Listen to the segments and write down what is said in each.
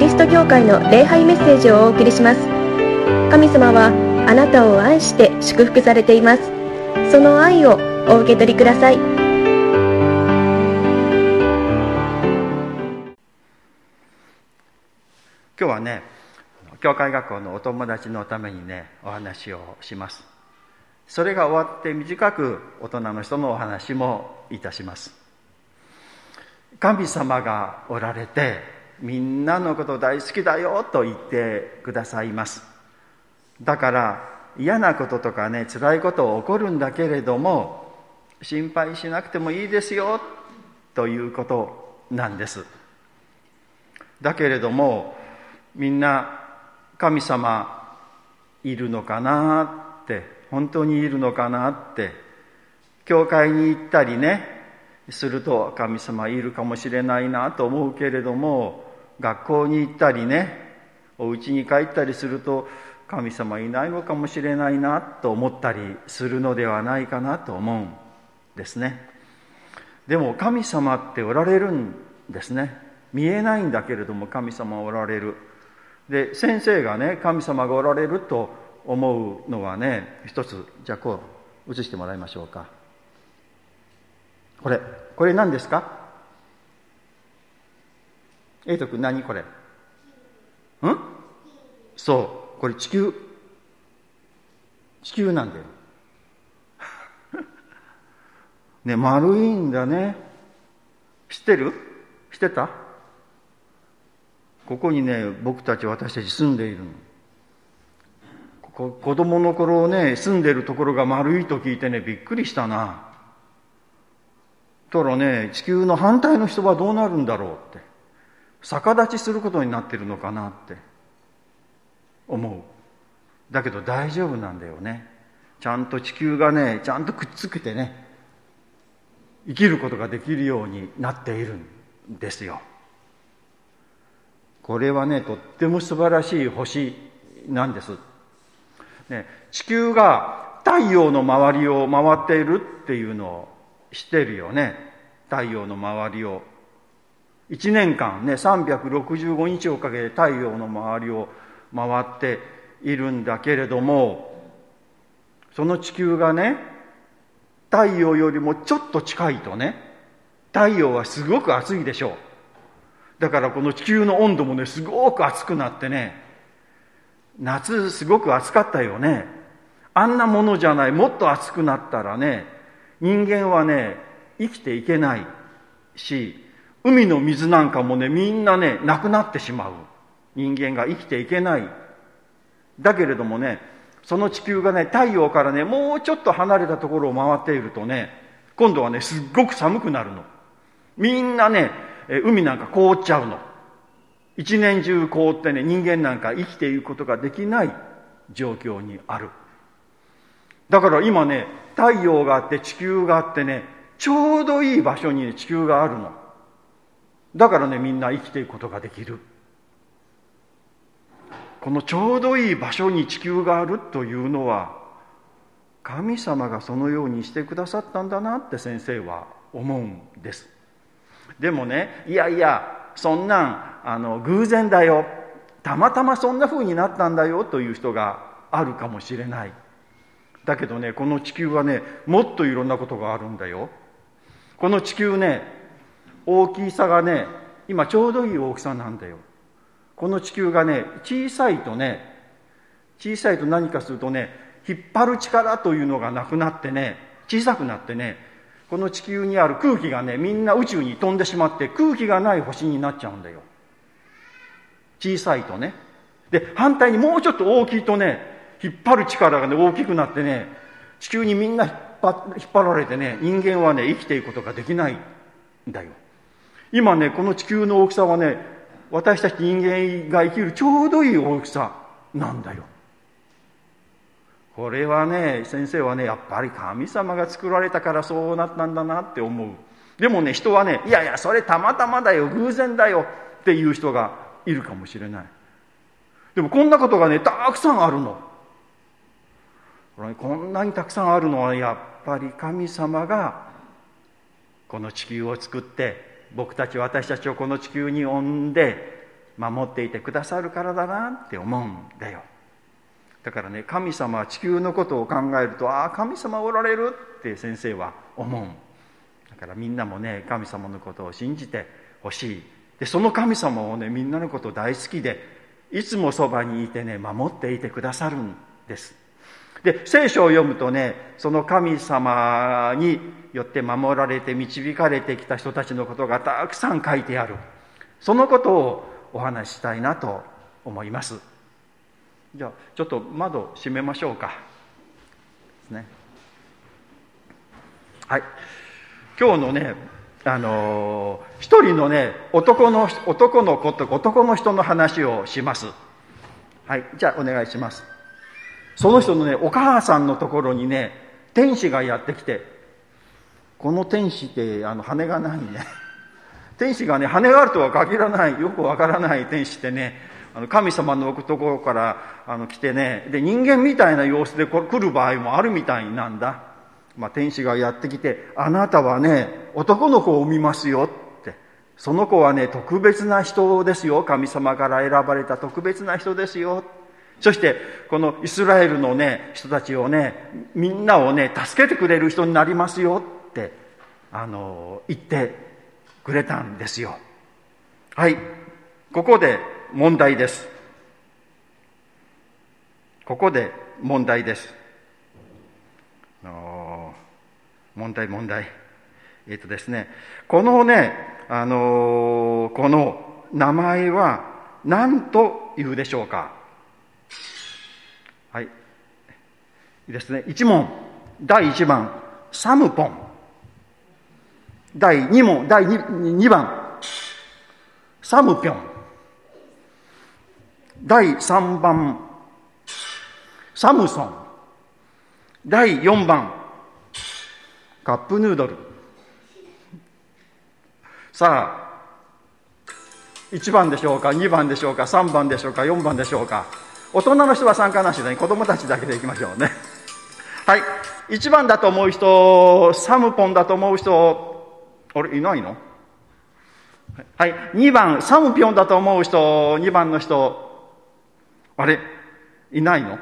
リスト教会の礼拝メッセージをお送りします。神様はあなたを愛して祝福されています。その愛をお受け取りください。今日はね教会学校のお友達のためにねお話をします。それが終わって短く大人の人のお話もいたします。神様がおられてみんなのこと大好きだよと言ってくださいます。だから嫌なこととかね辛いこと起こるんだけれども心配しなくてもいいですよということなんです。だけれどもみんな神様いるのかなって本当にいるのかなって教会に行ったりねすると神様いるかもしれないなと思うけれども学校に行ったりねお家に帰ったりすると神様いないのかもしれないなと思ったりするのではないかなと思うんですね。でも神様っておられるんですね。見えないんだけれども神様おられる。で先生がね神様がおられると思うのはね一つじゃあこう映してもらいましょうか。これこれ何ですか？エイト君何これ？ん？そう。これ地球。地球なんだよ。ね丸いんだね。知ってる？知ってた？ここにね僕たち私たち住んでいるの。子供の頃ね住んでるところが丸いと聞いてねびっくりしたな。たらね地球の反対の人はどうなるんだろうって。逆立ちすることになってるのかなって思う。だけど大丈夫なんだよね。ちゃんと地球がねちゃんとくっつけてね生きることができるようになっているんですよ。これはねとっても素晴らしい星なんです、ね、地球が太陽の周りを回っているっていうのを知ってるよね。太陽の周りを1年間ね365日をかけて太陽の周りを回っているんだけれどもその地球がね太陽よりもちょっと近いとね太陽はすごく暑いでしょう。だからこの地球の温度もねすごく暑くなってね夏すごく暑かったよね。あんなものじゃない。もっと暑くなったらね人間はね生きていけないし海の水なんかもねみんなねなくなってしまう。人間が生きていけない。だけれどもねその地球がね太陽からねもうちょっと離れたところを回っているとね今度はねすっごく寒くなるの。みんなね海なんか凍っちゃうの。一年中凍ってね人間なんか生きていくことができない状況にある。だから今ね太陽があって地球があってねちょうどいい場所に、地球があるの。だからねみんな生きていくことができる。このちょうどいい場所に地球があるというのは神様がそのようにしてくださったんだなって先生は思うんです。でもねいやいやそんなんあの偶然だよ。たまたまそんな風になったんだよという人があるかもしれない。だけどねこの地球はねもっといろんなことがあるんだよ。この地球ね大きさがね今ちょうどいい大きさなんだよ。この地球がね小さいとね小さいと何かするとね引っ張る力というのがなくなってね小さくなってねこの地球にある空気がねみんな宇宙に飛んでしまって空気がない星になっちゃうんだよ。小さいとね。で反対にもうちょっと大きいとね引っ張る力がね大きくなってね地球にみんな引っ張られてね人間はね生きていくことができないんだよ。今ねこの地球の大きさはね私たち人間が生きるちょうどいい大きさなんだよ。これはね、先生はね、やっぱり神様が作られたからそうなったんだなって思う。でもね、人はね、いやいや、それたまたまだよ、偶然だよっていう人がいるかもしれない。でもこんなことがね、たくさんあるの。こんなにたくさんあるのは、やっぱり神様がこの地球を作って僕たち私たちをこの地球に産んで守っていてくださるからだなって思うんだよ。だからね神様は地球のことを考えるとああ神様おられるって先生は思う。だからみんなもね神様のことを信じてほしい。でその神様をねみんなのこと大好きでいつもそばにいてね守っていてくださるんです。で聖書を読むとねその神様によって守られて導かれてきた人たちのことがたくさん書いてある。そのことをお話ししたいなと思います。じゃあちょっと窓閉めましょうか。ですね。はい。今日のねあのー、一人のね男の男の子と男の人の話をします。はい。じゃあお願いします。その人のねお母さんのところにね天使がやってきてこの天使ってあの羽がないね。天使がね羽があるとは限らないよくわからない天使ってねあの神様の置くところからあの来てねで人間みたいな様子で来る場合もあるみたいなんだ、まあ、天使がやってきて「あなたはね男の子を産みますよ」って。その子はね特別な人ですよ。神様から選ばれた特別な人ですよそしてこのイスラエルのね人たちをねみんなをね助けてくれる人になりますよってあの言ってくれたんですよはいここで問題です。ここで問題です。問題問題。えっ、ー、とですね、このね、あのー、この名前は何と言うでしょうか？はい。いいですね。1問。第1番、サムポン。第2問、第 2, 2番、サムピョン。第3番、サムソン。第4番、カップヌードル。さあ、1番でしょうか、2番でしょうか、3番でしょうか、4番でしょうか。大人の人は参加なしで、ね、子供たちだけでいきましょうね。はい。1番だと思う人、サムポンだと思う人、あれ、いないの？はい。2番、サムピョンだと思う人、2番の人、あれいないの？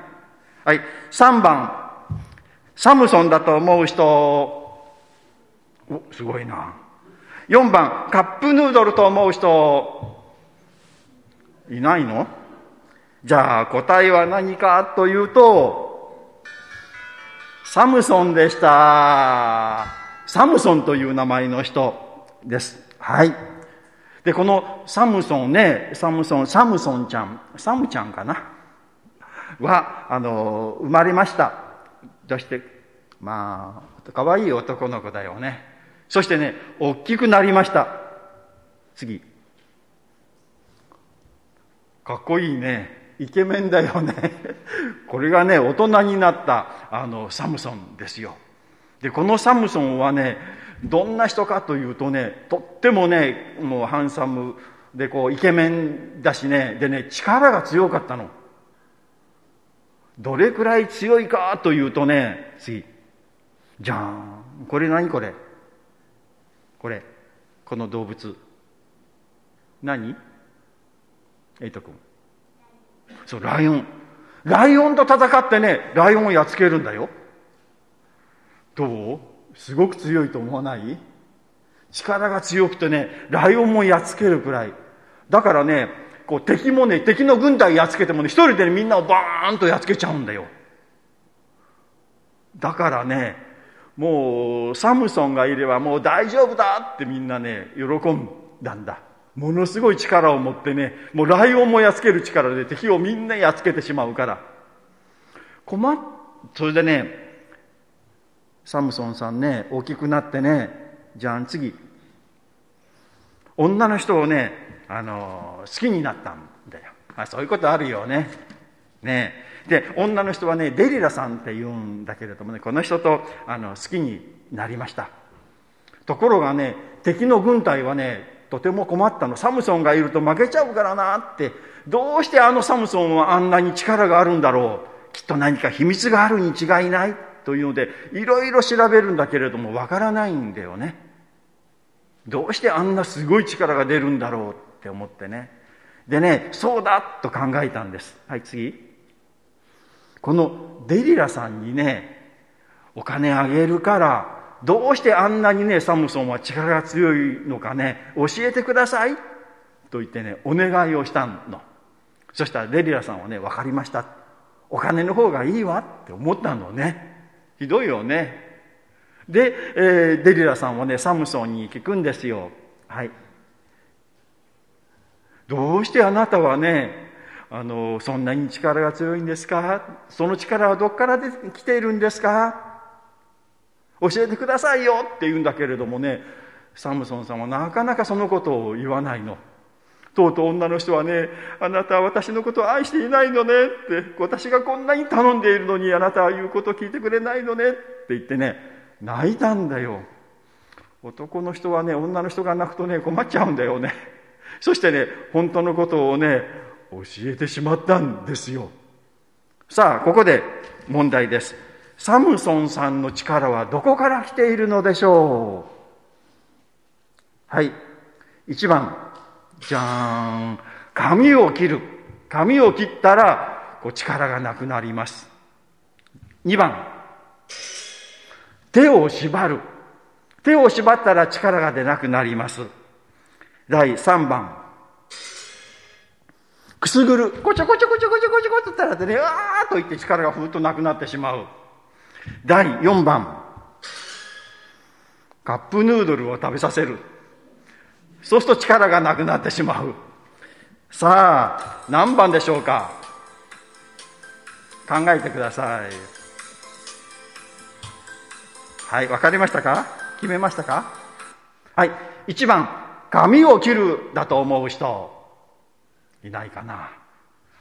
はい。3番、サムソンだと思う人、お、すごいな。4番、カップヌードルと思う人、いないの？じゃあ答えは何かというと、サムソンでした。サムソンという名前の人です。はい。で、このサムソンね、サムソン、サムソンちゃん、サムちゃんかな？は、あの、生まれました。そして、まあ、可愛い男の子だよね。そしてね、大きくなりました。次。かっこいいね。イケメンだよね。これがね、大人になった、あの、サムソンですよ。で、このサムソンはね、どんな人かというとねとってもねもうハンサムでこうイケメンだしねでね力が強かったの。どれくらい強いかというとね次。じゃーんこれ何これ？これこの動物。何？エイト君。そうライオンライオンと戦ってねライオンをやっつけるんだよどう？すごく強いと思わない？力が強くてね、ライオンもやっつけるくらい。だからね、こう敵もね、敵の軍隊やっつけてもね、一人で、ね、みんなをバーンとやっつけちゃうんだよ。だからね、もうサムソンがいればもう大丈夫だってみんなね、喜んだんだ。ものすごい力を持ってね、もうライオンもやっつける力で敵をみんなやっつけてしまうから。困っ、それでね、サムソンさんね、大きくなってね、じゃあ次、女の人をね、あの、好きになったんだよ。あそういうことあるよね。ねで、女の人はね、デリラさんって言うんだけれどもね、この人とあの好きになりました。ところがね、敵の軍隊はね、とても困ったの。サムソンがいると負けちゃうからなって、どうしてあのサムソンはあんなに力があるんだろう。きっと何か秘密があるに違いない。というのでいろいろ調べるんだけれどもわからないんだよねどうしてあんなすごい力が出るんだろうって思ってねでねそうだと考えたんですはい次このデリラさんにねお金あげるからどうしてあんなにねサムソンは力が強いのかね教えてください。と言ってねお願いをしたの。そしたらデリラさんはね分かりました。お金の方がいいわ。って思ったのね。ひどいよね。で、えー、デリラさんはねサムソンに聞くんですよ。はい。どうしてあなたはねあのそんなに力が強いんですか？その力はどこから来ているんですか？教えてくださいよって言うんだけれどもねサムソンさんはなかなかそのことを言わないの。とうとう女の人はねあなたは私のことを愛していないのねって私がこんなに頼んでいるのにあなたは言うことを聞いてくれないのねって言ってね泣いたんだよ。男の人はね女の人が泣くとね困っちゃうんだよね。そしてね本当のことをね教えてしまったんですよ。さあここで問題です。サムソンさんの力はどこから来ているのでしょう？はい。1番。じゃーん髪を切る。髪を切ったらこう力がなくなります。2番。手を縛る。手を縛ったら力が出なくなります。第3番。くすぐる。こちょこちょこちょこちょこちょこって言ったらでねわーっと言って力がふーっとなくなってしまう。第4番。カップヌードルを食べさせる。そうすると力がなくなってしまう。さあ何番でしょうか？考えてください。はいわかりましたか？決めましたか？はい1番。髪を切るだと思う人。いないかな。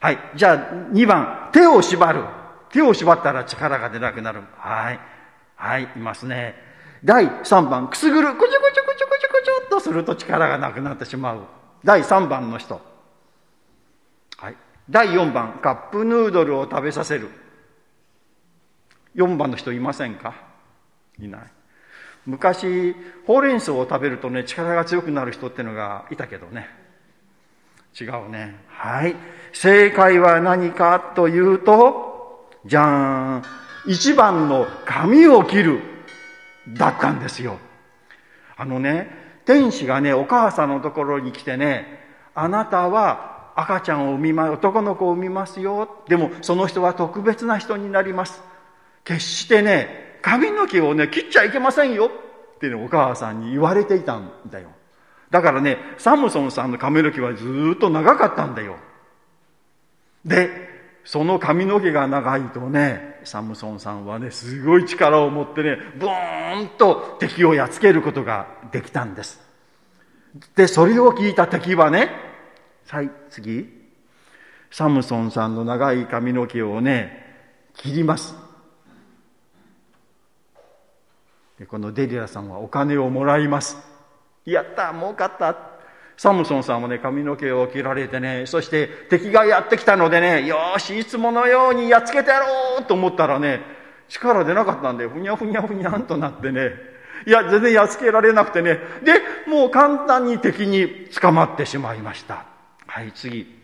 はいじゃあ2番。手を縛る。手を縛ったら力が出なくなる。はい。はいいますね。第3番くすぐる。こちょこちょこちょこちょこちょっとすると力がなくなってしまう。第3番の人。はい。第4番カップヌードルを食べさせる。4番の人いませんか？いない。昔ほうれん草を食べるとね力が強くなる人ってのがいたけどね。違うね。はい。正解は何かというとじゃーん。1番の髪を切るだったんですよ。あのね天使がねお母さんのところに来てねあなたは赤ちゃんを産みま男の子を産みますよ。でもその人は特別な人になります。決してね髪の毛をね、切っちゃいけませんよ。ってね、お母さんに言われていたんだよ。だからね、サムソンさんの髪の毛はずっと長かったんだよ。で、その髪の毛が長いとね、サムソンさんはね、すごい力を持ってね、ブーンと敵をやっつけることができたんです。で、それを聞いた敵はね、はい、次。サムソンさんの長い髪の毛をね、切ります。でこのデリラさんはお金をもらいます。やった儲かったサムソンさんもね、髪の毛を切られてね、そして敵がやってきたのでね、よし、いつものようにやっつけてやろうと思ったらね、力出なかったんで、ふにゃふにゃふにゃんとなってね、いや、全然やっつけられなくてね、で、もう簡単に敵に捕まってしまいました。はい、次。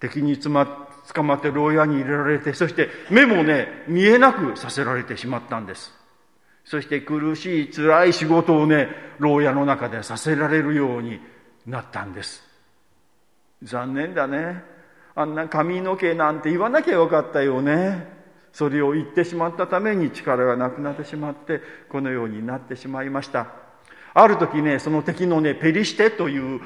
敵につま捕まって牢屋に入れられて、そして目もね、見えなくさせられてしまったんです。そして苦しい辛い仕事をね牢屋の中でさせられるようになったんです。残念だね。あんな髪の毛なんて言わなきゃよかったよね。それを言ってしまったために力がなくなってしまってこのようになってしまいました。ある時ねその敵のねペリシテという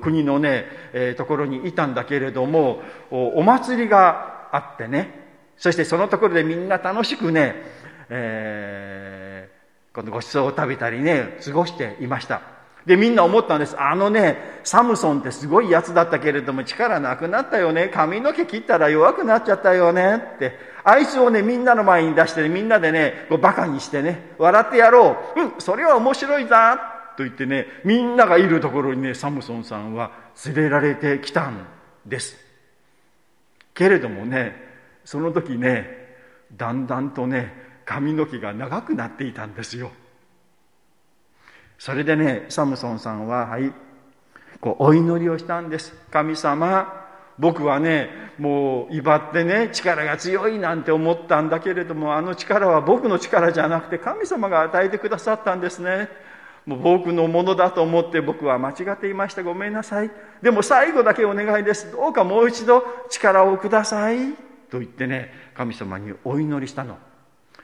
国のね、えー、ところにいたんだけれどもお祭りがあってね。そしてそのところでみんな楽しくね、えーこのご馳走を食べたりね、過ごしていました。で、みんな思ったんです。あのね、サムソンってすごいやつだったけれども力なくなったよね。髪の毛切ったら弱くなっちゃったよねって。あいつをね、みんなの前に出してね、みんなでね、こうバカにしてね、笑ってやろう。うん、それは面白いざと言ってね、みんながいるところにね、サムソンさんは連れられてきたんです。けれどもね、その時ね、だんだんとね、髪の毛が長くなっていたんですよ。それでねサムソンさんははい。こうお祈りをしたんです。神様僕はねもう威張ってね力が強いなんて思ったんだけれどもあの力は僕の力じゃなくて神様が与えてくださったんですね。もう僕のものだと思って僕は間違っていました。ごめんなさい。でも最後だけお願いです。どうかもう一度力をください。と言ってね神様にお祈りしたの。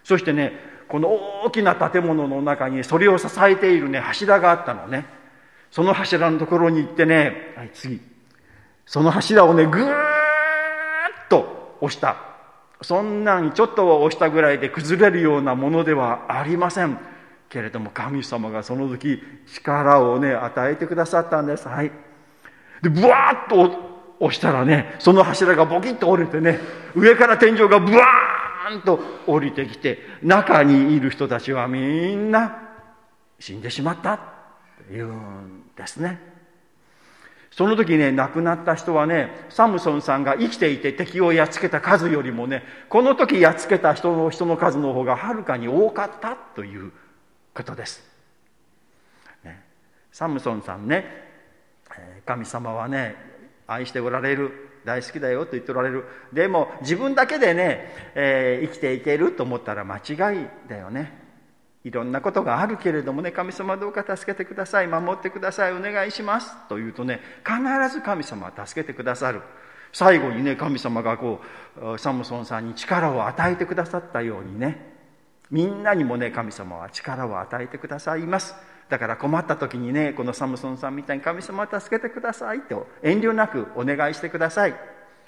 そしてねこの大きな建物の中にそれを支えているね柱があったのね。その柱のところに行ってねはい次。その柱をねぐーっと押した。そんなんちょっと押したぐらいで崩れるようなものではありません。けれども神様がその時力をね与えてくださったんです。はい。でブワーッと押したらねその柱がボキッと折れてね上から天井がブワーンと降りてきて中にいる人たちはみんな死んでしまったというんですね。その時ね亡くなった人はねサムソンさんが生きていて敵をやっつけた数よりもねこの時やっつけた人の人の数の方がはるかに多かったということです、ね、サムソンさんね神様はね愛しておられる。大好きだよと言っておられる。でも自分だけでね、えー、生きていけると思ったら間違いだよね。いろんなことがあるけれどもね神様どうか助けてください。守ってください。お願いします。と言うとね必ず神様は助けてくださる。最後にね神様がこうサムソンさんに力を与えてくださったようにね。みんなにもね神様は力を与えてくださいます。だから困った時にねこのサムソンさんみたいに神様を助けてくださいと遠慮なくお願いしてください。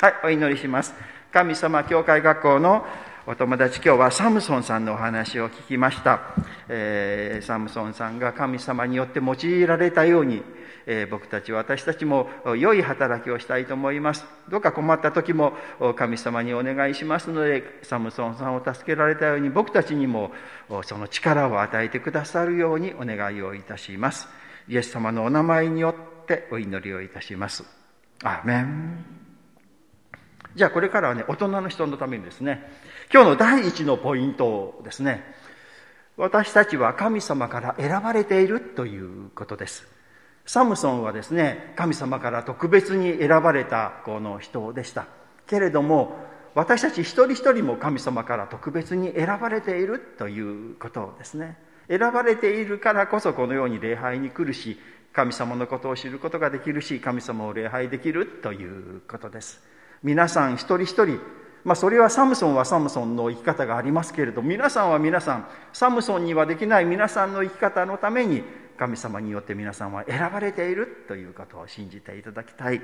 はいお祈りします。神様教会学校のお友達今日はサムソンさんのお話を聞きました、えー、サムソンさんが神様によって用いられたように、えー、僕たち私たちも良い働きをしたいと思います。どうか困った時も神様にお願いしますのでサムソンさんを助けられたように僕たちにもその力を与えてくださるようにお願いをいたします。イエス様のお名前によってお祈りをいたします。アーメン。じゃあこれからはね大人の人のためにですね今日の第一のポイントですね。私たちは神様から選ばれているということです。サムソンはですね神様から特別に選ばれたこの人でした。けれども私たち一人一人も神様から特別に選ばれているということですね。選ばれているからこそこのように礼拝に来るし神様のことを知ることができるし神様を礼拝できるということです。皆さん一人一人まあ、それはサムソンはサムソンの生き方がありますけれど皆さんは皆さんサムソンにはできない皆さんの生き方のために神様によって皆さんは選ばれているということを信じていただきたい。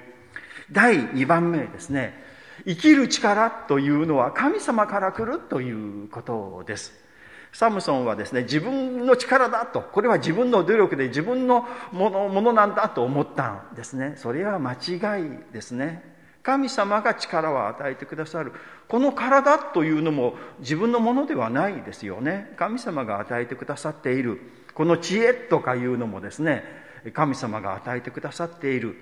第2番目ですね。生きる力というのは神様から来るということです。サムソンはですね自分の力だと。これは自分の努力で自分のものものなんだと思ったんですね。それは間違いですね。神様が力を与えてくださる。この体というのも自分のものではないですよね。神様が与えてくださっている。この知恵とかいうのもですね神様が与えてくださっている。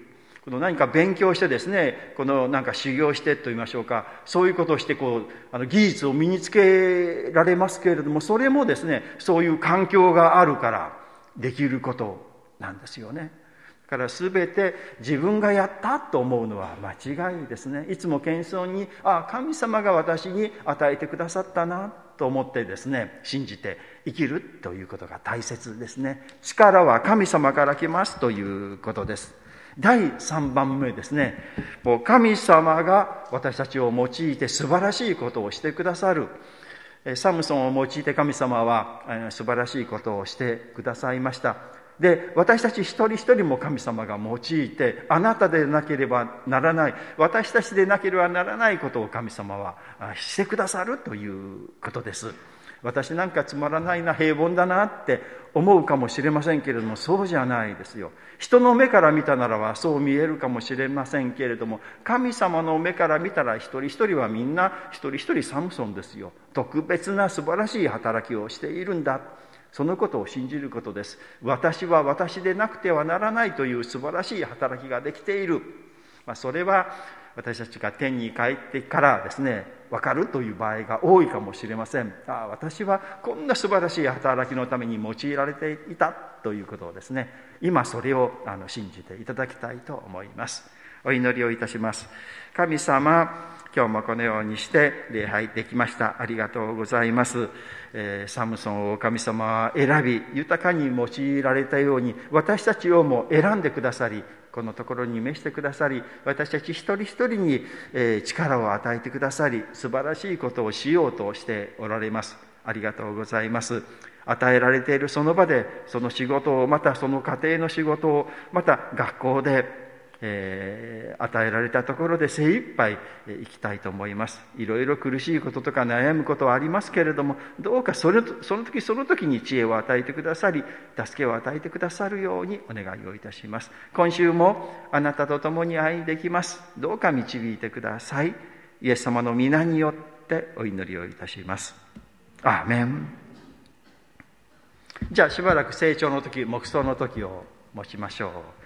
この何か勉強してですねこのなんか修行してと言いましょうか。そういうことをしてこうあの技術を身につけられますけれどもそれもですねそういう環境があるからできることなんですよね。から全て自分がやったと思うのは間違いですね。いつも謙遜にあ神様が私に与えてくださったなと思ってですね信じて生きるということが大切ですね。力は神様から来ますということです。第3番目ですね。もう神様が私たちを用いて素晴らしいことをしてくださる。サムソンを用いて神様は素晴らしいことをしてくださいました。で私たち一人一人も神様が用いてあなたでなければならない。私たちでなければならないことを神様はしてくださるということです。私なんかつまらないな平凡だなって思うかもしれませんけれどもそうじゃないですよ。人の目から見たならばそう見えるかもしれませんけれども神様の目から見たら一人一人はみんな一人一人サムソンですよ。特別な素晴らしい働きをしているんだ。そのことを信じることです。私は私でなくてはならないという素晴らしい働きができている、まあ、それは私たちが天に帰ってからですね分かるという場合が多いかもしれません。ああ私はこんな素晴らしい働きのために用いられていたということをですね。今それをあの信じていただきたいと思います。お祈りをいたします。神様今日もこのようにして礼拝できました。ありがとうございます、えー、サムソンを神様は選び豊かに用いられたように私たちをも選んでくださりこのところに召してくださり私たち一人一人に、え力を与えてくださり素晴らしいことをしようとしておられます。ありがとうございます。与えられているその場でその仕事をまたその家庭の仕事をまた学校でえー、与えられたところで精一杯生きたいと思います。いろいろ苦しいこととか悩むことはありますけれどもどうかそれその時その時に知恵を与えてくださり助けを与えてくださるようにお願いをいたします。今週もあなたと共に愛できます。どうか導いてください。イエス様の皆によってお祈りをいたします。アーメン。じゃあしばらく成長の時黙想の時を持ちましょう。